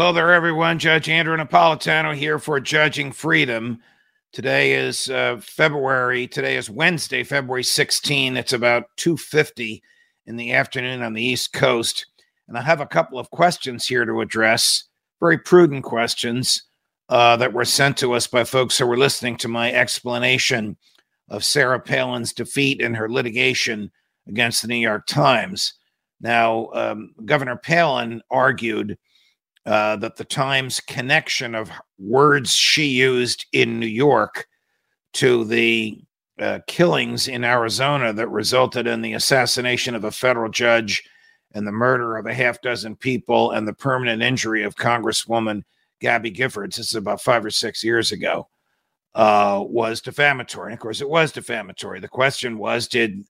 Hello there, everyone. Judge Andrew Napolitano here for Judging Freedom. Today is uh, February. Today is Wednesday, February 16. It's about 2:50 in the afternoon on the East Coast, and I have a couple of questions here to address. Very prudent questions uh, that were sent to us by folks who were listening to my explanation of Sarah Palin's defeat in her litigation against the New York Times. Now, um, Governor Palin argued uh, that the Times connection of words she used in New York to the uh, killings in Arizona that resulted in the assassination of a federal judge and the murder of a half dozen people and the permanent injury of Congresswoman Gabby Giffords, this is about five or six years ago, uh, was defamatory. And of course, it was defamatory. The question was did,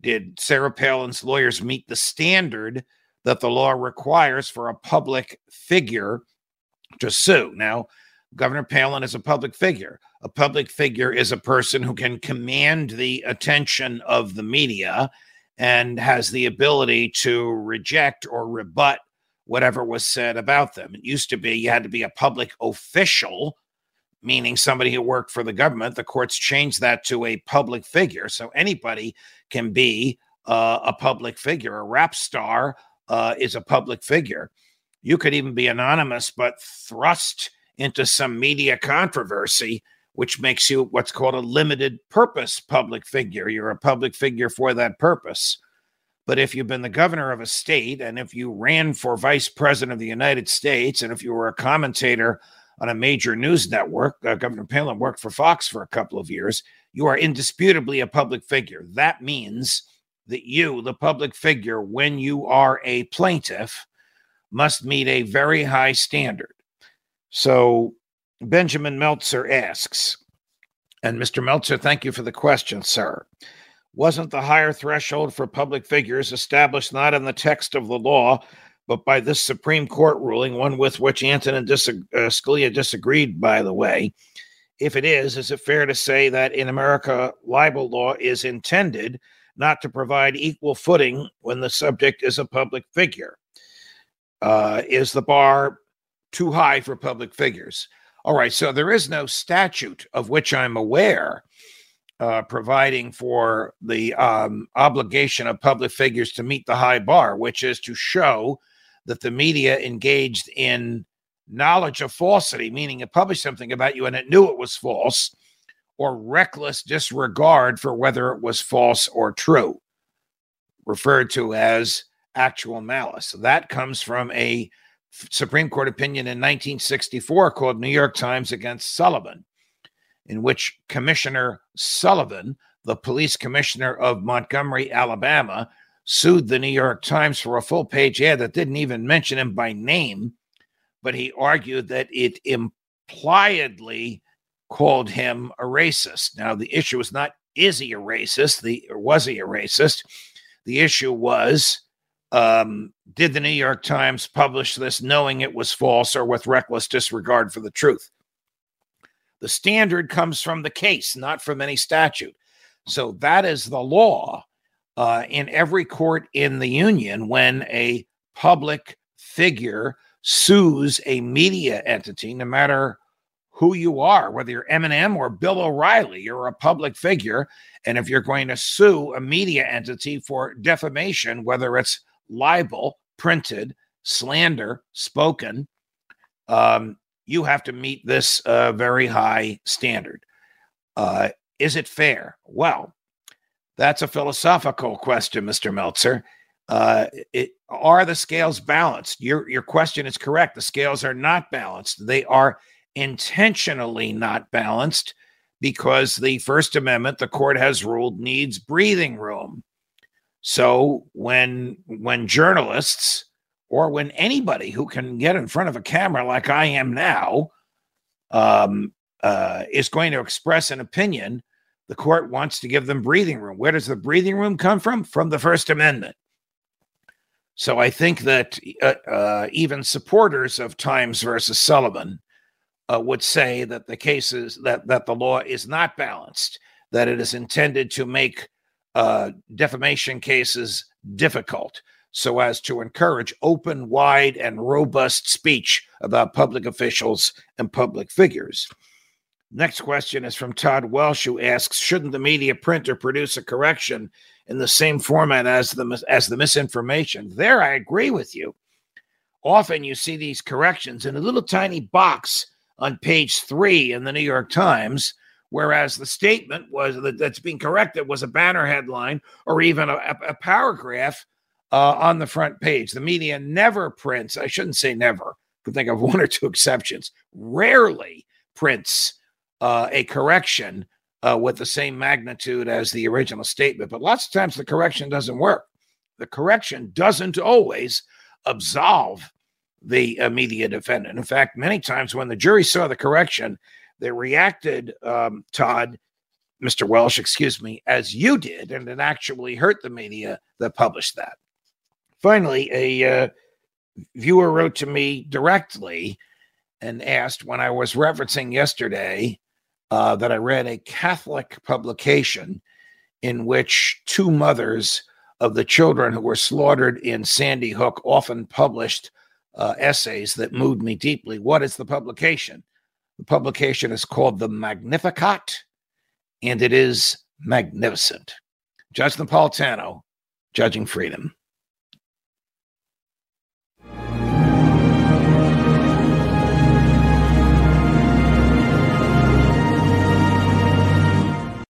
did Sarah Palin's lawyers meet the standard? That the law requires for a public figure to sue. Now, Governor Palin is a public figure. A public figure is a person who can command the attention of the media and has the ability to reject or rebut whatever was said about them. It used to be you had to be a public official, meaning somebody who worked for the government. The courts changed that to a public figure. So anybody can be uh, a public figure, a rap star, uh, is a public figure. You could even be anonymous, but thrust into some media controversy, which makes you what's called a limited purpose public figure. You're a public figure for that purpose. But if you've been the governor of a state and if you ran for vice president of the United States and if you were a commentator on a major news network, uh, Governor Palin worked for Fox for a couple of years, you are indisputably a public figure. That means that you, the public figure, when you are a plaintiff, must meet a very high standard. So Benjamin Meltzer asks, and Mr. Meltzer, thank you for the question, sir. Wasn't the higher threshold for public figures established not in the text of the law, but by this Supreme Court ruling, one with which Antonin dis- uh, Scalia disagreed, by the way? If it is, is it fair to say that in America, libel law is intended not to provide equal footing when the subject is a public figure? Uh, is the bar too high for public figures? All right, so there is no statute of which I'm aware uh, providing for the um, obligation of public figures to meet the high bar, which is to show that the media engaged in knowledge of falsity, meaning it published something about you and it knew it was false, or reckless disregard for whether it was false or true, referred to as actual malice. That comes from a Supreme Court opinion in 1964 called New York Times against Sullivan, in which Commissioner Sullivan, the police commissioner of Montgomery, Alabama, sued the New York Times for a full page ad that didn't even mention him by name, but he argued that it impliedly called him a racist. Now, the issue was not is he a racist, the or was he a racist? The issue was um, did the New York Times publish this knowing it was false or with reckless disregard for the truth? The standard comes from the case, not from any statute. So that is the law uh, in every court in the union when a public figure sues a media entity, no matter who you are, whether you're Eminem or Bill O'Reilly, you're a public figure. And if you're going to sue a media entity for defamation, whether it's libel, printed, slander, spoken, um, you have to meet this uh, very high standard. Uh, is it fair? Well, that's a philosophical question, Mr. Meltzer. Uh, it, are the scales balanced? Your your question is correct. The scales are not balanced. They are intentionally not balanced because the First Amendment, the court has ruled, needs breathing room. So when when journalists or when anybody who can get in front of a camera like I am now um, uh, is going to express an opinion, the court wants to give them breathing room. Where does the breathing room come from? From the First Amendment. So I think that uh, uh, even supporters of Times versus Sullivan uh, would say that the cases that that the law is not balanced, that it is intended to make uh, defamation cases difficult, so as to encourage open, wide, and robust speech about public officials and public figures. Next question is from Todd Welsh, who asks Shouldn't the media print or produce a correction in the same format as the, as the misinformation? There, I agree with you. Often you see these corrections in a little tiny box on page three in the New York Times, whereas the statement was that's being corrected was a banner headline or even a, a paragraph uh, on the front page. The media never prints, I shouldn't say never, could think of one or two exceptions, rarely prints uh, a correction uh, with the same magnitude as the original statement. But lots of times the correction doesn't work. The correction doesn't always absolve the uh, media defendant. In fact, many times when the jury saw the correction, they reacted, um, Todd, Mr. Welsh, excuse me, as you did, and it actually hurt the media that published that. Finally, a uh, viewer wrote to me directly and asked when I was referencing yesterday uh, that I read a Catholic publication in which two mothers of the children who were slaughtered in Sandy Hook often published uh, essays that moved me deeply. What is the publication? The publication is called The Magnificat, and it is magnificent. Judge Napolitano, Judging Freedom.